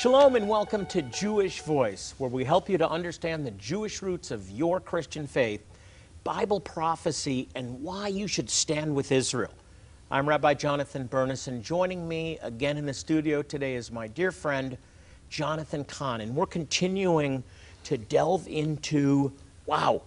Shalom and welcome to Jewish Voice, where we help you to understand the Jewish roots of your Christian faith, Bible prophecy, and why you should stand with Israel. I'm Rabbi Jonathan Bernis, and joining me again in the studio today is my dear friend, Jonathan Cahn, and we're continuing to delve into, wow,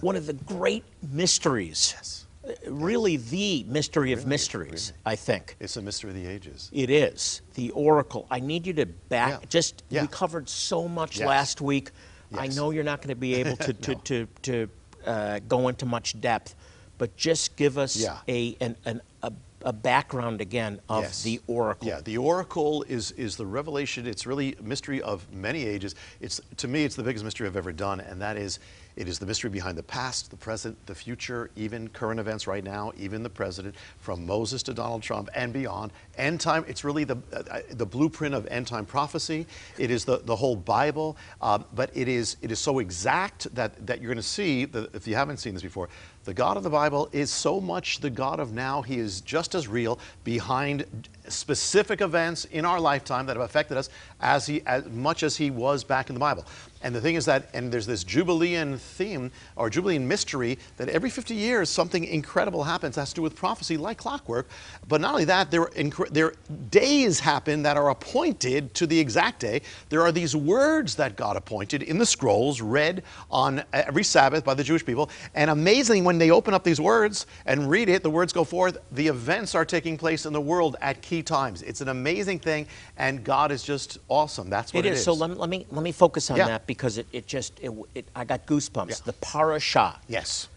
one of the great mysteries. Really, the mystery of mysteries, I think. It's a mystery of the ages. It is the oracle. I need you to back. Yeah. Just Yeah. we covered so much Yes. last week. Yes. I know you're not going to be able to to No. to, to uh, go into much depth, but just give us Yeah. a an, an a, a background again of Yes. the oracle. Yeah, the oracle is is the revelation. It's really a mystery of many ages. It's to me, it's the biggest mystery I've ever done, and that is, it is the mystery behind the past, the present, the future, even current events right now, even the president, from Moses to Donald Trump and beyond. End time. It's really the uh, the blueprint of end time prophecy. It is the the whole Bible, um, but it is it is so exact that that you're going to see that if you haven't seen this before. The God of the Bible is so much the God of now. He is just as real behind specific events in our lifetime that have affected us as he as much as he was back in the Bible. And the thing is that, and there's this Jubilean theme or Jubilean mystery that every 50 years something incredible happens that has to do with prophecy, like clockwork. But not only that, there, there days happen that are appointed to the exact day. There are these words that God appointed in the scrolls, read on uh, every Sabbath by the Jewish people. And amazingly, when they open up these words and read it, the words go forth. The events are taking place in the world at key times. It's an amazing thing, and God is just awesome. That's what It it is. So let me, let me let me focus on Yeah. that because it, it just it, it, I got goosebumps. Yeah. The parashah. yes.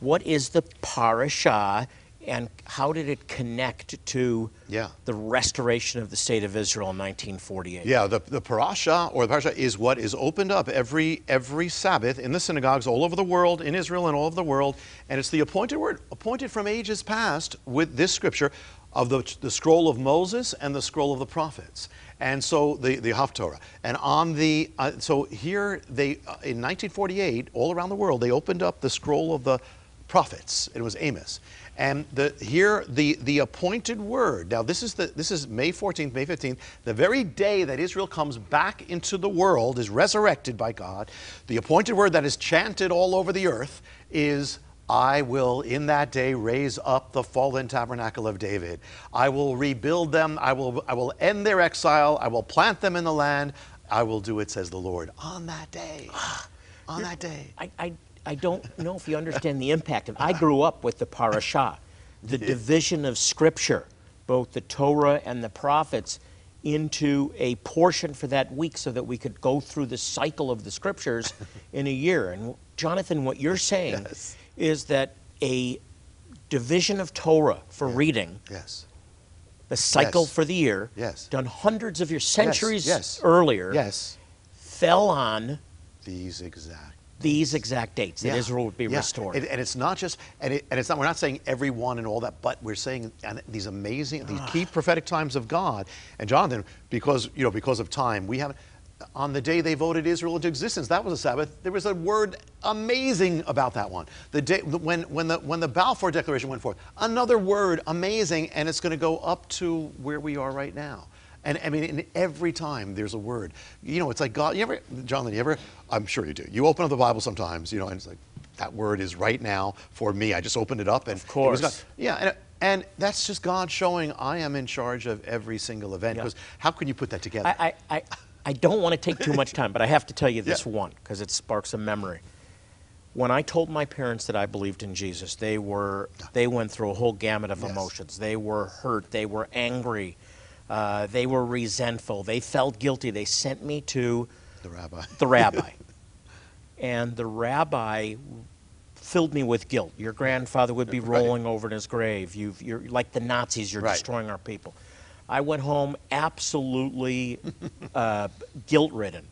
What is the parashah, and how did it connect to Yeah. the restoration of the state of Israel in 1948? Yeah, the, the parasha or the parasha is what is opened up every every Sabbath in the synagogues all over the world, in Israel and all over the world, and it's the appointed word, appointed from ages past with this scripture of the, the scroll of Moses and the scroll of the prophets. And so the, the Haftorah. And on the, uh, so here they, uh, in 1948, all around the world, they opened up the scroll of the prophets. It was Amos. And the, here, the, the appointed word. Now, this is, the, this is May 14th, May 15th, the very day that Israel comes back into the world, is resurrected by God. The appointed word that is chanted all over the earth is, I will in that day raise up the fallen tabernacle of David. I will rebuild them. I will, I will end their exile. I will plant them in the land. I will do it, says the Lord, on that day. on that day. I, I, I don't know if you understand the impact of I grew up with the parashah, the division of scripture, both the Torah and the prophets, into a portion for that week so that we could go through the cycle of the scriptures in a year. And Jonathan, what you're saying Yes. is that a division of Torah for reading, Yes. the cycle Yes. for the year, Yes. done hundreds of years, centuries yes. earlier, Yes. fell on These exact. These exact dates that Yeah. Israel would be Yeah. restored. And, and it's not just, and, it, and it's not, we're not saying every one and all that, but we're saying and these amazing, these key Ah. prophetic times of God. And Jonathan, because, you know, because of time, we haven't, on the day they voted Israel into existence, that was a Sabbath, there was a word amazing about that one. The day, when, when, the, when the Balfour Declaration went forth, another word amazing, and it's going to go up to where we are right now. And I mean, in every time there's a word. You know, it's like God. You ever, Jonathan? You ever? I'm sure you do. You open up the Bible sometimes, you know, and it's like that word is right now for me. I just opened it up, and Of it was course. God. Yeah, and, and that's just God showing I am in charge of every single event. Yeah. Because how can you put that together? I, I, I, I don't want to take too much time, but I have to tell you this Yeah. one because it sparks a memory. When I told my parents that I believed in Jesus, they were they went through a whole gamut of Yes. emotions. They were hurt. They were angry. Uh, they were resentful. They felt guilty. They sent me to the rabbi. the rabbi, and the rabbi filled me with guilt. Your grandfather would be Right. rolling over in his grave. You've, you're like the Nazis. You're Right. destroying our people. I went home absolutely uh, guilt ridden.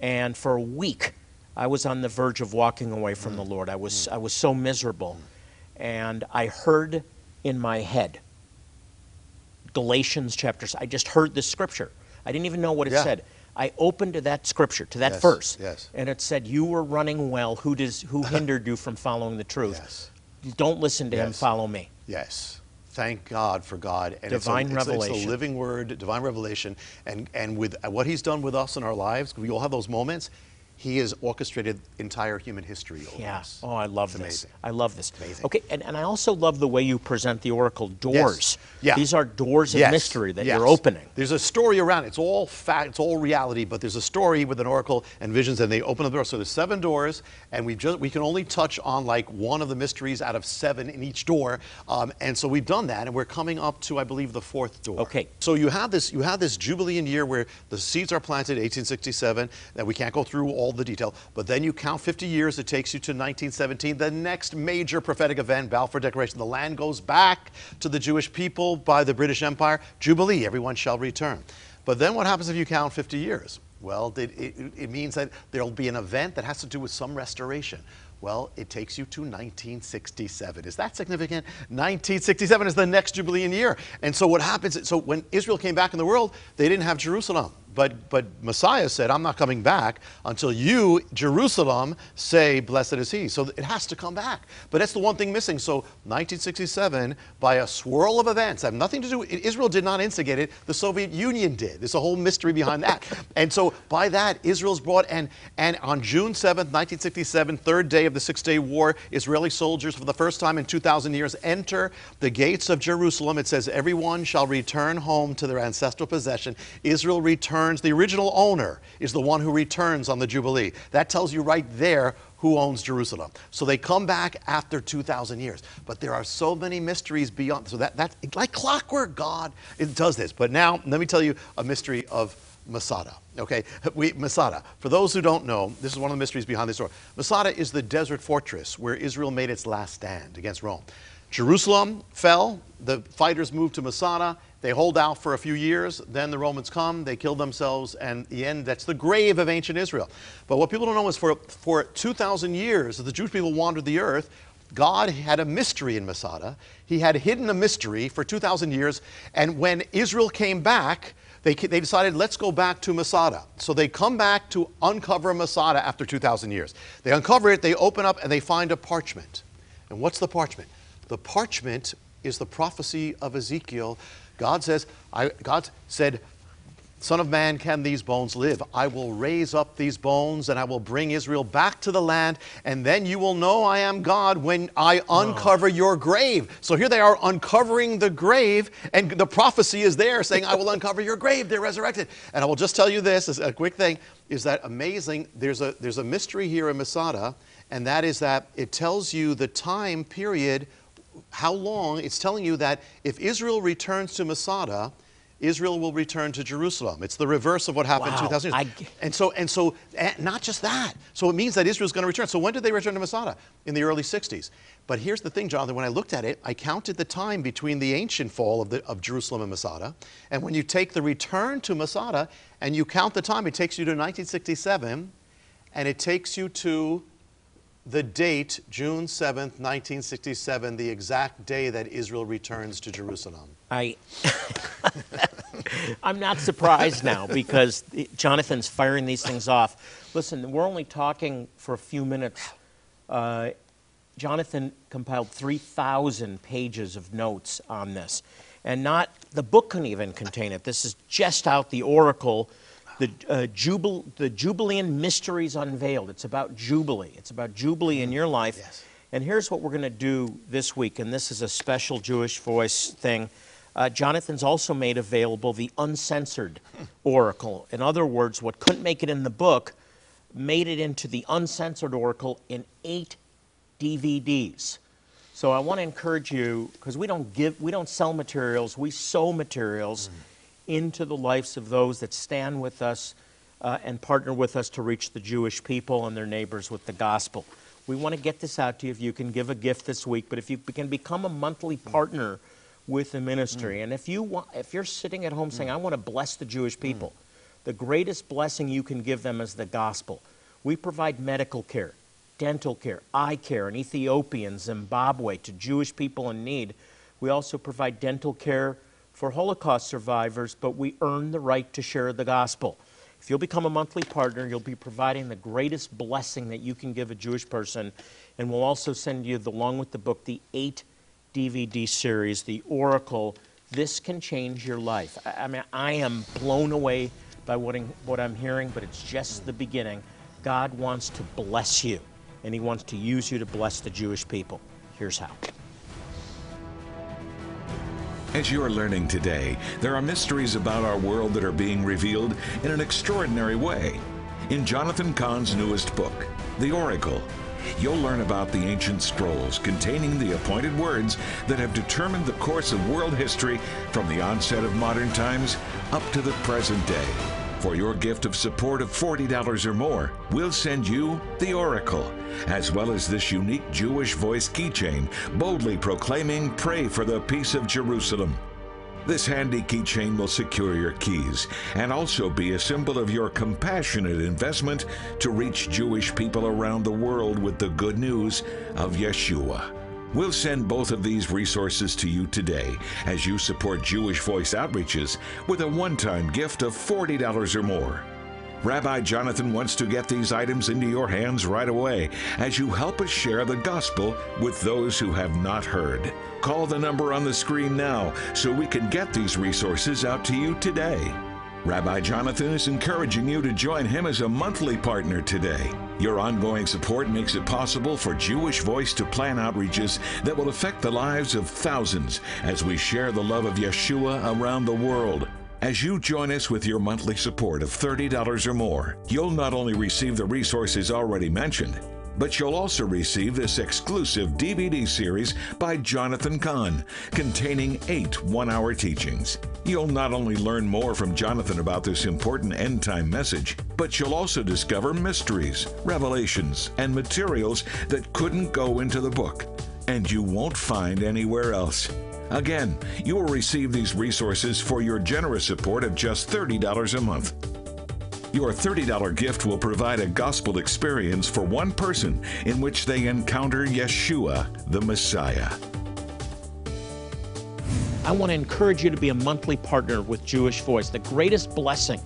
And for a week, I was on the verge of walking away from the Lord. I was, I was so miserable. And I heard in my head Galatians chapter. I just heard this scripture. I didn't even know what it Yeah. said. I opened to that scripture, to that Yes, verse, yes. and it said, "You were running well. Who does who hindered you from following the truth? Yes. Don't listen to him. Follow me." Yes. Thank God for God. And Divine it's a, it's, It's a living word, divine revelation. And, and with uh, what he's done with us in our lives, we all have those moments. He has orchestrated entire human history over Yeah. us. Oh, I love It's this. amazing. I love this. Amazing. Okay, and, and I also love the way you present the oracle doors. Yeah. These are doors of Yes, mystery that yes. you're opening. There's a story around it. It's all fact, it's all reality, but there's a story with an oracle and visions, and they open the door. So there's seven doors, and we just we can only touch on like one of the mysteries out of seven in each door. Um, and so we've done that, and we're coming up to I believe the fourth door. Okay. So you have this you have this Jubilean year where the seeds are planted, 1867. That we can't go through all the detail, but then you count 50 years. It takes you to 1917. The next major prophetic event, Balfour Declaration. The land goes back to the Jewish people by the British Empire. Jubilee. Everyone shall return. But then what happens if you count 50 years? Well, it, it, it means that there'll be an event that has to do with some restoration. Well, it takes you to 1967. Is that significant? 1967 is the next Jubilean year. And so what happens, so when Israel came back in the world, they didn't have Jerusalem. But, but Messiah said, I'm not coming back until you, Jerusalem, say, Blessed is he. So it has to come back. But that's the one thing missing. So 1967, by a swirl of events, have nothing to do, Israel did not instigate it, the Soviet Union did. There's a whole mystery behind that. and so by that, Israel's brought, and, and on June 7th, 1967, third day of the Six Day War, Israeli soldiers, for the first time in 2,000 years, enter the gates of Jerusalem. It says, Everyone shall return home to their ancestral possession. Israel returns. The original owner is the one who returns on the Jubilee. That tells you right there who owns Jerusalem. So they come back after 2,000 years. But there are so many mysteries beyond. So that, that like clockwork, God it does this. But now, let me tell you a mystery of Masada. Okay, we, Masada. For those who don't know, this is one of the mysteries behind this story. Masada is the desert fortress where Israel made its last stand against Rome. Jerusalem fell. The fighters moved to Masada. They hold out for a few years. Then the Romans come. They kill themselves. And the end, that's the grave of ancient Israel. But what people don't know is for, for 2,000 years, the Jewish people wandered the earth, God had a mystery in Masada. He had hidden a mystery for 2,000 years. And when Israel came back, they, they decided, let's go back to Masada. So they come back to uncover Masada after 2,000 years. They uncover it, they open up, and they find a parchment. And what's the parchment? The parchment is the prophecy of Ezekiel. God says, I, God said, Son of man, can these bones live? I will raise up these bones and I will bring Israel back to the land, and then you will know I am God when I uncover your grave. So here they are uncovering the grave, and the prophecy is there saying, I will uncover your grave. They're resurrected. And I will just tell you this as a quick thing is that amazing? There's a, there's a mystery here in Masada, and that is that it tells you the time period, how long. It's telling you that if Israel returns to Masada, Israel will return to Jerusalem. It's the reverse of what happened Wow, 2,000 years. I and so, and so, and not just that. So it means that Israel's going to return. So when did they return to Masada? In the early 60s. But here's the thing, Jonathan. When I looked at it, I counted the time between the ancient fall of, the, of Jerusalem and Masada. And when you take the return to Masada and you count the time, it takes you to 1967, and it takes you to the date, June 7th, 1967, the exact day that Israel returns to Jerusalem. I, I'm not surprised now because Jonathan's firing these things off. Listen, we're only talking for a few minutes. Uh, Jonathan compiled 3,000 pages of notes on this, and not the book couldn't even contain it. This is just out the oracle, the uh, jubil, the Jubilean mysteries unveiled. It's about jubilee. It's about jubilee in your life. Yes. And here's what we're going to do this week, and this is a special Jewish voice thing. Uh, Jonathan's also made available the uncensored oracle. In other words, what couldn't make it in the book made it into the uncensored oracle in eight DVDs. So I want to encourage you because we don't give, we don't sell materials, we sow materials into the lives of those that stand with us uh, and partner with us to reach the Jewish people and their neighbors with the gospel. We want to get this out to you. If you can give a gift this week, but if you can become a monthly partner with the ministry, and if you want, if you're sitting at home saying, "I want to bless the Jewish people," the greatest blessing you can give them is the gospel. We provide medical care, dental care, eye care in Ethiopia and Zimbabwe to Jewish people in need. We also provide dental care for Holocaust survivors, but we earn the right to share the gospel. If you'll become a monthly partner, you'll be providing the greatest blessing that you can give a Jewish person. And we'll also send you, along with the book, the eight DVD series, The Oracle. This can change your life. I, mean, I am blown away by what, what I'm hearing, but it's just the beginning. God wants to bless you, and He wants to use you to bless the Jewish people. Here's how. As you are learning today, there are mysteries about our world that are being revealed in an extraordinary way. In Jonathan Cahn's newest book, The Oracle, you'll learn about the ancient scrolls containing the appointed words that have determined the course of world history from the onset of modern times up to the present day. For your gift of support of $40 or more, we'll send you the Oracle, as well as this unique Jewish voice keychain boldly proclaiming, Pray for the peace of Jerusalem. This handy keychain will secure your keys and also be a symbol of your compassionate investment to reach Jewish people around the world with the good news of Yeshua. We'll send both of these resources to you today as you support Jewish Voice Outreaches with a one time gift of $40 or more. Rabbi Jonathan wants to get these items into your hands right away as you help us share the gospel with those who have not heard. Call the number on the screen now so we can get these resources out to you today. Rabbi Jonathan is encouraging you to join him as a monthly partner today. Your ongoing support makes it possible for Jewish Voice to plan outreaches that will affect the lives of thousands as we share the love of Yeshua around the world. As you join us with your monthly support of $30 or more, you'll not only receive the resources already mentioned, but you'll also receive this exclusive DVD series by Jonathan Cahn, containing eight one hour teachings. You'll not only learn more from Jonathan about this important end time message, but you'll also discover mysteries, revelations, and materials that couldn't go into the book, and you won't find anywhere else. Again, you will receive these resources for your generous support of just $30 a month. Your $30 gift will provide a gospel experience for one person in which they encounter Yeshua, the Messiah. I want to encourage you to be a monthly partner with Jewish Voice. The greatest blessing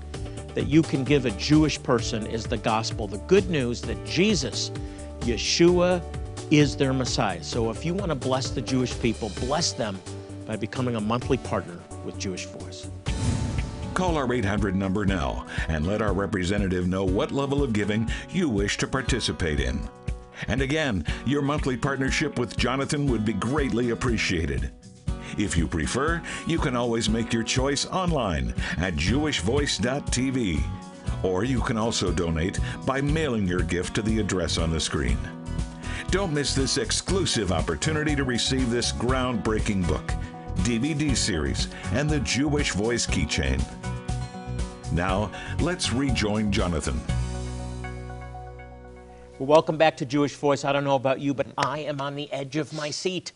that you can give a Jewish person is the gospel, the good news that Jesus, Yeshua, is their Messiah. So if you want to bless the Jewish people, bless them by becoming a monthly partner with Jewish Voice. Call our 800 number now and let our representative know what level of giving you wish to participate in. And again, your monthly partnership with Jonathan would be greatly appreciated. If you prefer, you can always make your choice online at jewishvoice.tv. Or you can also donate by mailing your gift to the address on the screen. Don't miss this exclusive opportunity to receive this groundbreaking book, DVD series, and the Jewish Voice keychain. Now, let's rejoin Jonathan. Well, welcome back to Jewish Voice. I don't know about you, but I am on the edge of my seat.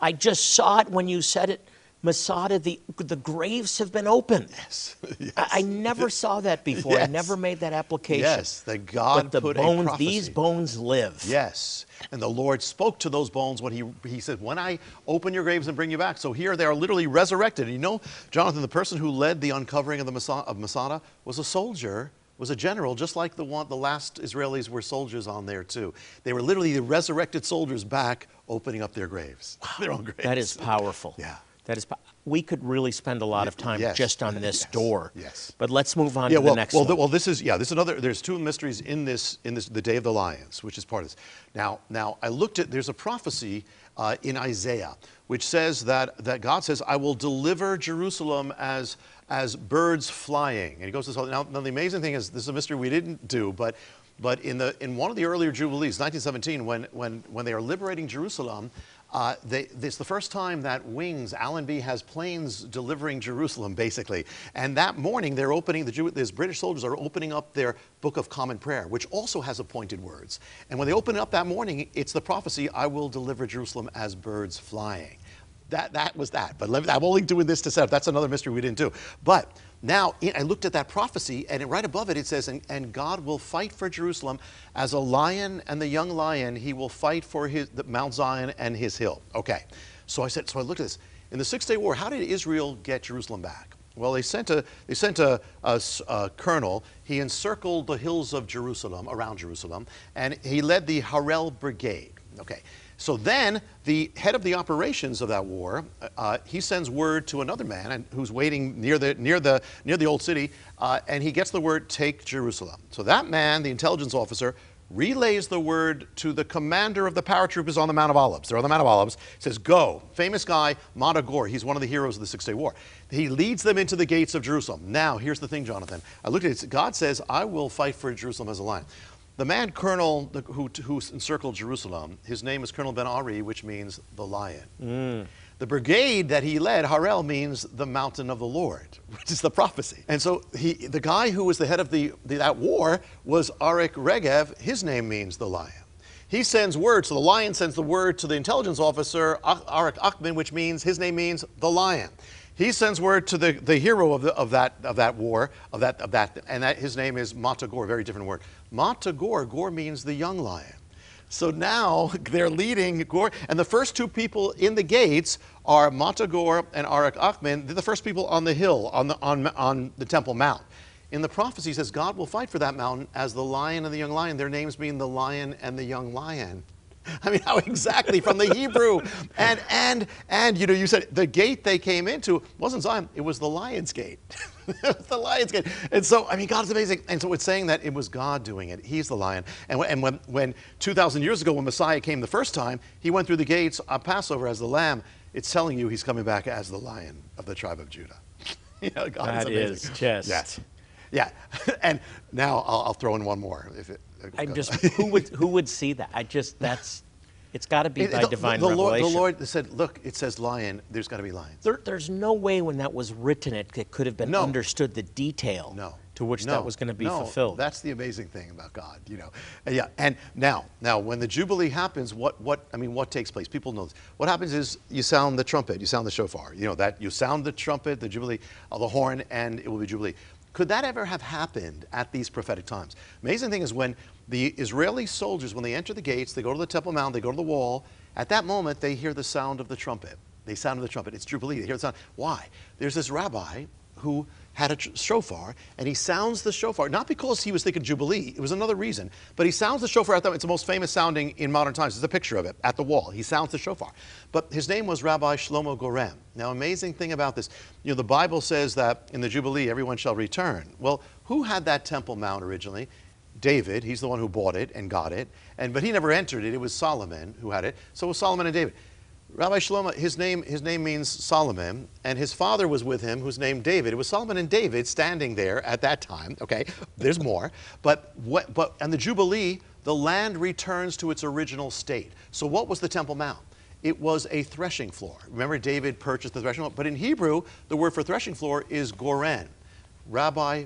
I just saw it when you said it. Masada, the, the graves have been opened. Yes. yes. I, I never saw that before. Yes. I never made that application. Yes, that God but the put bones, these bones live. Yes. And the Lord spoke to those bones when he, he said, When I open your graves and bring you back. So here they are literally resurrected. And you know, Jonathan, the person who led the uncovering of the Masada, of Masada was a soldier, was a general, just like the one the last Israelis were soldiers on there too. They were literally the resurrected soldiers back opening up their graves. Their own graves. That is powerful. Yeah. That is. We could really spend a lot of time Yes. just on this Yes. door. Yes. But let's move on yeah, to well, the next well, one. well, this is yeah. This is another. There's two mysteries in this in this the Day of the Lions, which is part of this. Now, now I looked at. There's a prophecy uh, in Isaiah which says that that God says, "I will deliver Jerusalem as as birds flying." And he goes to this whole. Now, now the amazing thing is, this is a mystery we didn't do, but but in the in one of the earlier jubilees, 1917, when when when they are liberating Jerusalem. Uh, they, it's the first time that Wings, Allenby has planes delivering Jerusalem, basically. And that morning, they're opening, the Jew, these British soldiers are opening up their Book of Common Prayer, which also has appointed words. And when they open it up that morning, it's the prophecy, I will deliver Jerusalem as birds flying. that that was that. But me, I'm only doing this to set up. That's another mystery we didn't do. But now I looked at that prophecy, and right above it it says, and, "And God will fight for Jerusalem as a lion and the young lion. He will fight for his Mount Zion and his hill." Okay. So I said. So I looked at this. In the Six Day War, how did Israel get Jerusalem back? Well, they sent a they sent a, a a colonel. He encircled the hills of Jerusalem around Jerusalem, and he led the Harel Brigade. Okay. So then the head of the operations of that war, uh, he sends word to another man who's waiting near the near the near the old city, uh, and he gets the word take Jerusalem. So that man, the intelligence officer, relays the word to the commander of the paratroopers on the Mount of Olives. They're on the Mount of Olives. Says, "Go." Famous guy, Montagor. He's one of the heroes of the Six Day War. He leads them into the gates of Jerusalem. Now, here's the thing, Jonathan. I looked at it. God says, "I will fight for Jerusalem as a lion." The man, Colonel, the- who, who encircled Jerusalem, his name is Colonel Ben Ari, which means the lion. Mm. The brigade that he led, Harel, means the mountain of the Lord, which is the prophecy. And so he, the guy who was the head of the, the, that war was Arik Regev. His name means the lion. He sends word, so the lion sends the word to the intelligence officer, Arik Achmon, which means his name means the lion. He sends word to the, the hero of, the, of, that, of that war, of that, of that, and that, his name is Motta Gur, very different word. Motta Gur, Gor means the young lion. So now they're leading Gor, and the first two people in the gates are Motta Gur and Arik Achmon. They're the first people on the hill, on the, on, on the Temple Mount. In the prophecy, says God will fight for that mountain as the lion and the young lion. Their names mean the lion and the young lion. I mean, how exactly from the Hebrew? And and and you know, you said the gate they came into wasn't Zion; it was the Lion's Gate. It was the Lion's Gate. And so, I mean, God is amazing. And so, it's saying that it was God doing it. He's the Lion. And when, and when when 2,000 years ago, when Messiah came the first time, he went through the gates on Passover as the Lamb. It's telling you he's coming back as the Lion of the tribe of Judah. you know, God That is amazing. is just- yes, yeah. and now I'll, I'll throw in one more. If it, I'm just who would who would see that? I just that's it's got to be It- by the, divine the Lord, revelation. the Lord said, "Look, it says lion. There's got to be lions." There, there's no way when that was written it, it could have been No. understood the detail No. to which No. that was going to be No. fulfilled. That's the amazing thing about God, you know. And yeah, and now, now when the jubilee happens, what what I mean, what takes place? People know this. What happens is you sound the trumpet, you sound the shofar. You know that you sound the trumpet, the jubilee, uh, the horn, and it will be jubilee. Could that ever have happened at these prophetic times? Amazing thing is when the Israeli soldiers, when they enter the gates, they go to the Temple Mount, they go to the wall. At that moment, they hear the sound of the trumpet. They sound of the trumpet. It's jubilee. They hear the sound. Why? There's this rabbi who had a shofar, and he sounds the shofar, not because he was thinking Jubilee, it was another reason, but he sounds the shofar at the, it's the most famous sounding in modern times. There's a picture of it at the wall. He sounds the shofar. But his name was Rabbi Shlomo Goren. Now, amazing thing about this, you know, the Bible says that in the Jubilee, everyone shall return. Well, who had that Temple Mount originally? David, he's the one who bought it and got it, and but he never entered it. It was Solomon who had it. So it was Solomon and David. Rabbi Shlomo, his name, his name means Solomon, and his father was with him, who's named David. It was Solomon and David standing there at that time. Okay, there's more, but what? But and the Jubilee, the land returns to its original state. So what was the Temple Mount? It was a threshing floor. Remember, David purchased the threshing floor. But in Hebrew, the word for threshing floor is goren. Rabbi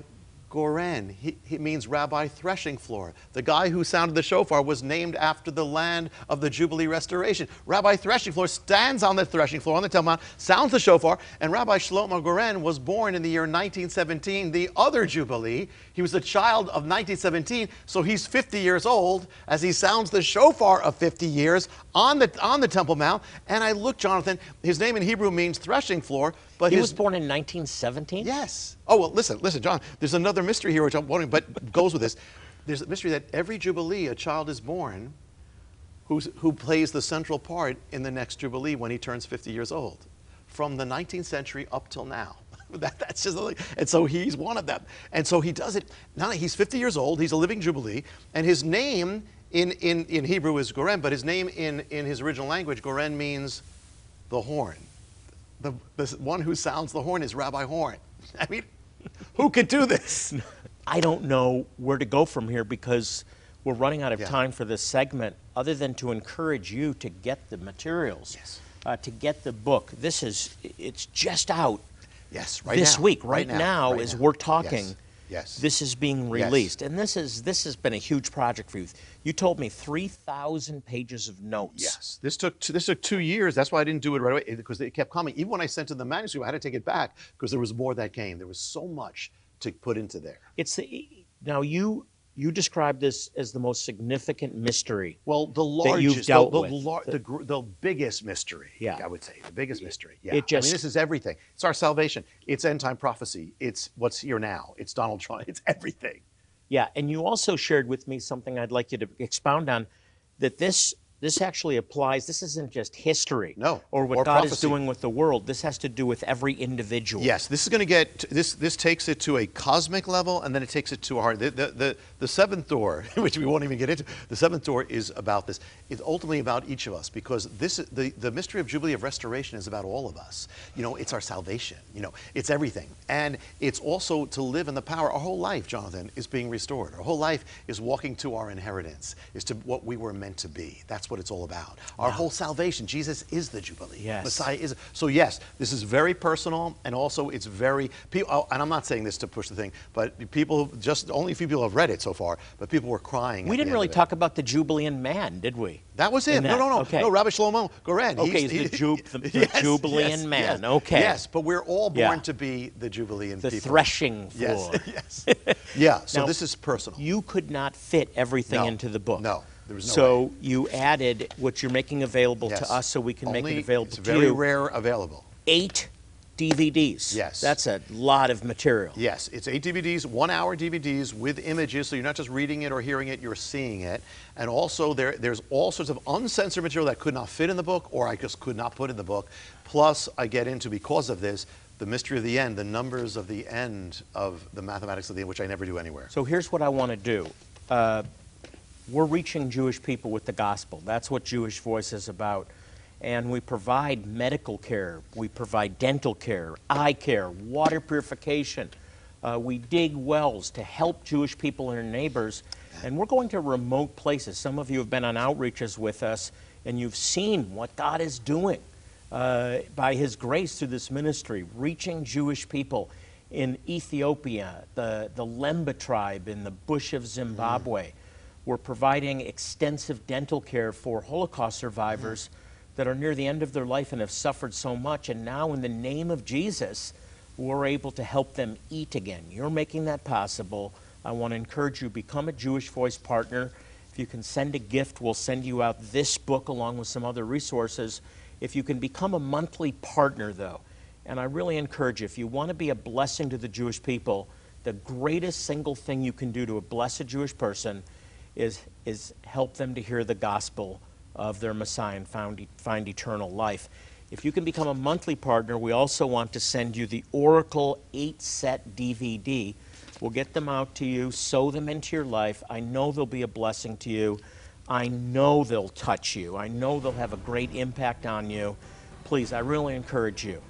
Goren. He, he means rabbi threshing floor. The guy who sounded the shofar was named after the land of the Jubilee restoration. Rabbi threshing floor stands on the threshing floor on the Temple Mount, sounds the shofar, and Rabbi Shlomo Goren was born in the year 1917, the other Jubilee. He was a child of 1917, so he's 50 years old as he sounds the shofar of 50 years on the, on the Temple Mount. And I look, Jonathan, his name in Hebrew means threshing floor, but he his was born in 1917. Yes. Oh, well, listen, listen, John. There's another mystery here which I'm wondering, but goes with this. There's a mystery that every Jubilee, a child is born who's, who plays the central part in the next Jubilee when he turns 50 years old, from the 19th century up till now. That, that's just, like- and so he's one of them. And so he does it. Now he's 50 years old. He's a living Jubilee, and his name in, in, in Hebrew is Goren, but his name in, in his original language, Goren means the horn the, the one who sounds the horn is Rabbi Horn. I mean, who could do this? I don't know where to go from here because we're running out of Yeah. time for this segment, other than to encourage you to get the materials, Yes. uh, to get the book. This is, it's just out Yes, right this now. week. Right, now, right as now. we're talking, Yes, Yes. this is being Yes. released. And this is this has been a huge project for you. You told me 3,000 pages of notes. Yes, this took two, this took two years. That's why I didn't do it right away because it kept coming. Even when I sent in the manuscript, I had to take it back because there was more that came. There was so much to put into there. It's the, now you you describe this as the most significant mystery. Well, the that you've largest, dealt the, with. the, lar- the, gr- the biggest mystery, Yeah. I would say, the biggest mystery. Yeah, it just- I mean, this is everything. It's our salvation. It's end time prophecy. It's what's here now. It's Donald Trump. It's everything. Yeah, and you also shared with me something I'd like you to expound on that this this actually applies. This isn't just history No, or what or God is doing with the world. This has to do with every individual. Yes, this is going to get this. This takes it to a cosmic level, and then it takes it to a heart. The, the, the, the seventh door, which we won't even get into, the seventh door is about this. It's ultimately about each of us because this the the mystery of Jubilee of Restoration is about all of us. You know, it's our salvation. You know, it's everything, and it's also to live in the power. Our whole life, Jonathan, is being restored. Our whole life is walking to our inheritance, is to what we were meant to be. That's what it's all about. Our whole salvation. Jesus is the Jubilee. Yes. Messiah is. So yes, this is very personal, and also it's very. People, oh, and I'm not saying this to push the thing, but people just only a few people have read it so far. But people were crying. We didn't really talk about the Jubilean man, did we? That was in him. No, that. no, no, Okay. no. Rabbi Shlomo Goren. Okay, he's- he's the Ju- the- the Yes, Jubilean yes, man. yes. Okay. Yes, but we're all born Yeah. to be the Jubilean The people. threshing Yes, floor. yes. Yeah. So Now, this is personal. You could not fit everything No, into the book. no, there was no So way. you added what you're making available Yes. to us, so we can make Only- it available It's to very you. rare available. Eight DVDs. Yes. That's a lot of material. Yes, it's eight DVDs, one hour DVDs with images, so you're not just reading it or hearing it, you're seeing it. And also, there, there's all sorts of uncensored material that could not fit in the book or I just could not put in the book. Plus, I get into, because of this, the mystery of the end, the numbers of the end of the mathematics of the end, which I never do anywhere. So here's what I want to do. Uh, we're reaching Jewish people with the gospel. That's what Jewish Voice is about. And we provide medical care, we provide dental care, eye care, water purification. Uh, we dig wells to help Jewish people and their neighbors. And we're going to remote places. Some of you have been on outreaches with us, and you've seen what God is doing uh, by His grace through this ministry, reaching Jewish people in Ethiopia, the, the Lemba tribe in the bush of Zimbabwe. We're providing extensive dental care for Holocaust survivors that are near the end of their life and have suffered so much. And now, in the name of Jesus, we're able to help them eat again. You're making that possible. I want to encourage you become a Jewish Voice partner. If you can send a gift, we'll send you out this book along with some other resources. If you can become a monthly partner, though, and I really encourage you, if you want to be a blessing to the Jewish people, the greatest single thing you can do to bless a Jewish person is, is help them to hear the gospel of their Messiah and found, find eternal life. If you can become a monthly partner, we also want to send you the Oracle 8 set DVD. We'll get them out to you, sow them into your life. I know they'll be a blessing to you. I know they'll touch you. I know they'll have a great impact on you. Please, I really encourage you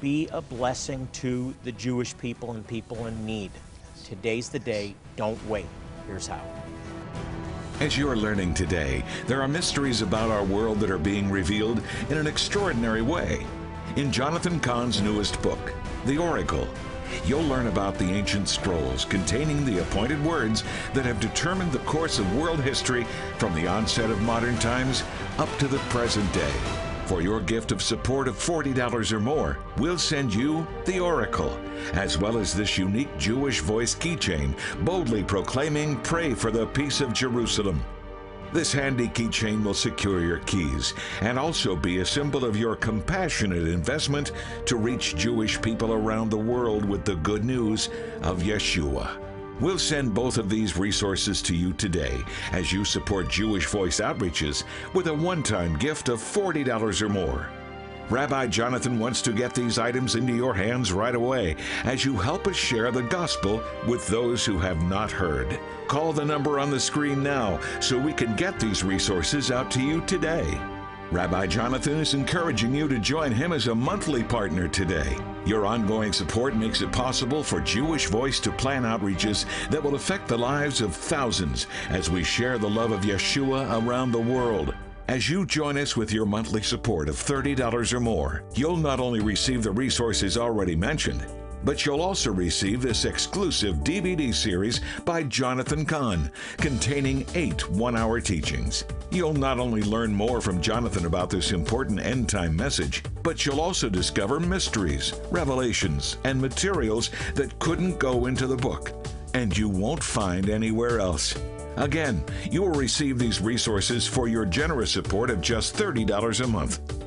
be a blessing to the Jewish people and people in need. Today's the day. Don't wait. Here's how. As you're learning today, there are mysteries about our world that are being revealed in an extraordinary way. In Jonathan Cahn's newest book, The Oracle, you'll learn about the ancient scrolls containing the appointed words that have determined the course of world history from the onset of modern times up to the present day. For your gift of support of $40 or more, we'll send you The Oracle, as well as this unique Jewish voice keychain boldly proclaiming, Pray for the peace of Jerusalem. This handy keychain will secure your keys and also be a symbol of your compassionate investment to reach Jewish people around the world with the good news of Yeshua. We'll send both of these resources to you today as you support Jewish Voice Outreaches with a one time gift of $40 or more. Rabbi Jonathan wants to get these items into your hands right away as you help us share the gospel with those who have not heard. Call the number on the screen now so we can get these resources out to you today. Rabbi Jonathan is encouraging you to join him as a monthly partner today. Your ongoing support makes it possible for Jewish Voice to plan outreaches that will affect the lives of thousands as we share the love of Yeshua around the world. As you join us with your monthly support of $30 or more, you'll not only receive the resources already mentioned, But you'll also receive this exclusive DVD series by Jonathan Cahn, containing eight one hour teachings. You'll not only learn more from Jonathan about this important end time message, but you'll also discover mysteries, revelations, and materials that couldn't go into the book, and you won't find anywhere else. Again, you will receive these resources for your generous support of just $30 a month.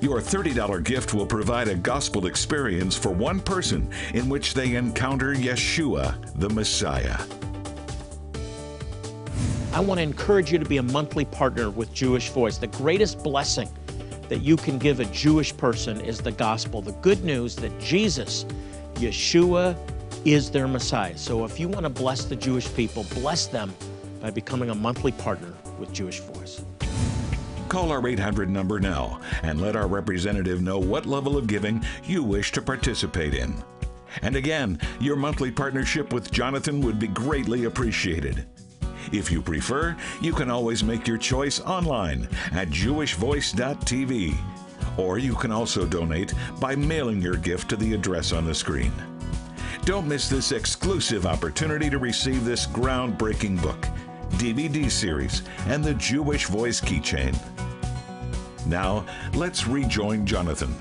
Your $30 gift will provide a gospel experience for one person in which they encounter Yeshua, the Messiah. I want to encourage you to be a monthly partner with Jewish Voice. The greatest blessing that you can give a Jewish person is the gospel, the good news that Jesus, Yeshua, is their Messiah. So if you want to bless the Jewish people, bless them by becoming a monthly partner with Jewish Voice. Call our 800 number now and let our representative know what level of giving you wish to participate in. And again, your monthly partnership with Jonathan would be greatly appreciated. If you prefer, you can always make your choice online at jewishvoice.tv. Or you can also donate by mailing your gift to the address on the screen. Don't miss this exclusive opportunity to receive this groundbreaking book, DVD series, and the Jewish Voice keychain. Now, let's rejoin Jonathan.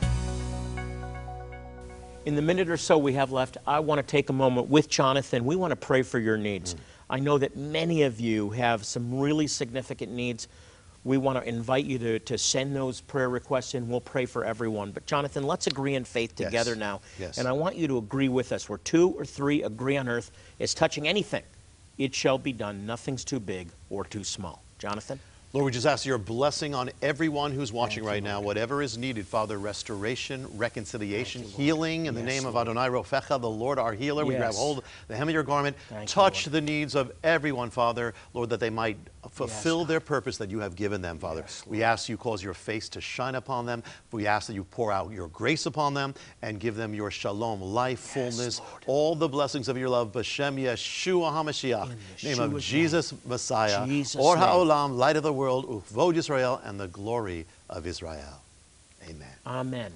In the minute or so we have left, I want to take a moment with Jonathan. We want to pray for your needs. Mm. I know that many of you have some really significant needs. We want to invite you to, to send those prayer requests in. We'll pray for everyone. But, Jonathan, let's agree in faith together yes. now. Yes. And I want you to agree with us. Where two or three agree on earth is touching anything, it shall be done. Nothing's too big or too small. Jonathan? Lord, we just ask your blessing on everyone who's watching right now, whatever is needed, Father, restoration, reconciliation, you, healing in yes, the name Lord. of Adonai Rofecha, the Lord our healer. Yes. We grab hold of the hem of your garment, Thank touch you, the needs of everyone, Father, Lord, that they might fulfill yes, their purpose that you have given them, Father. We ask you cause your face to shine upon them. We ask that you pour out your grace upon them and give them your shalom, life, fullness, Lord. all the blessings of your love. B'Shem Yeshua HaMashiach, name of Jesus name. Messiah, Jesus Or HaOlam, light of the world, Uvod Israel, and the glory of Israel. Amen. Amen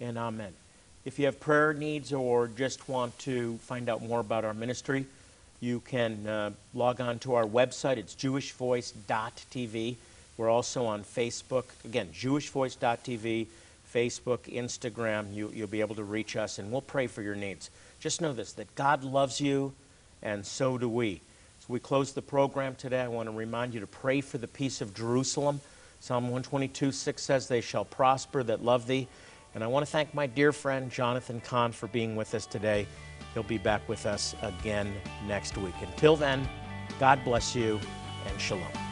and amen. If you have prayer needs or just want to find out more about our ministry, you can uh, log on to our website. It's jewishvoice.tv. We're also on Facebook. Again, jewishvoice.tv, Facebook, Instagram. You, you'll be able to reach us, and we'll pray for your needs. Just know this that God loves you, and so do we. As we close the program today, I want to remind you to pray for the peace of Jerusalem. Psalm 122 6 says, They shall prosper that love thee. And I want to thank my dear friend Jonathan Cahn for being with us today. He'll be back with us again next week. Until then, God bless you and shalom.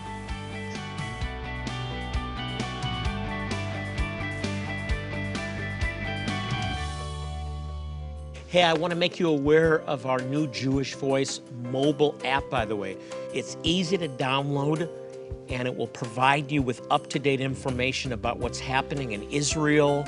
Hey, I want to make you aware of our new Jewish Voice mobile app, by the way. It's easy to download and it will provide you with up to date information about what's happening in Israel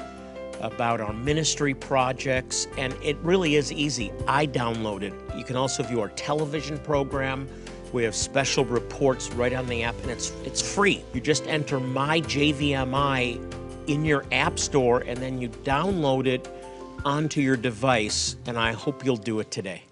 about our ministry projects, and it really is easy. I downloaded. It. You can also view our television program. We have special reports right on the app, and it's it's free. You just enter my JVMI in your app store, and then you download it onto your device. And I hope you'll do it today.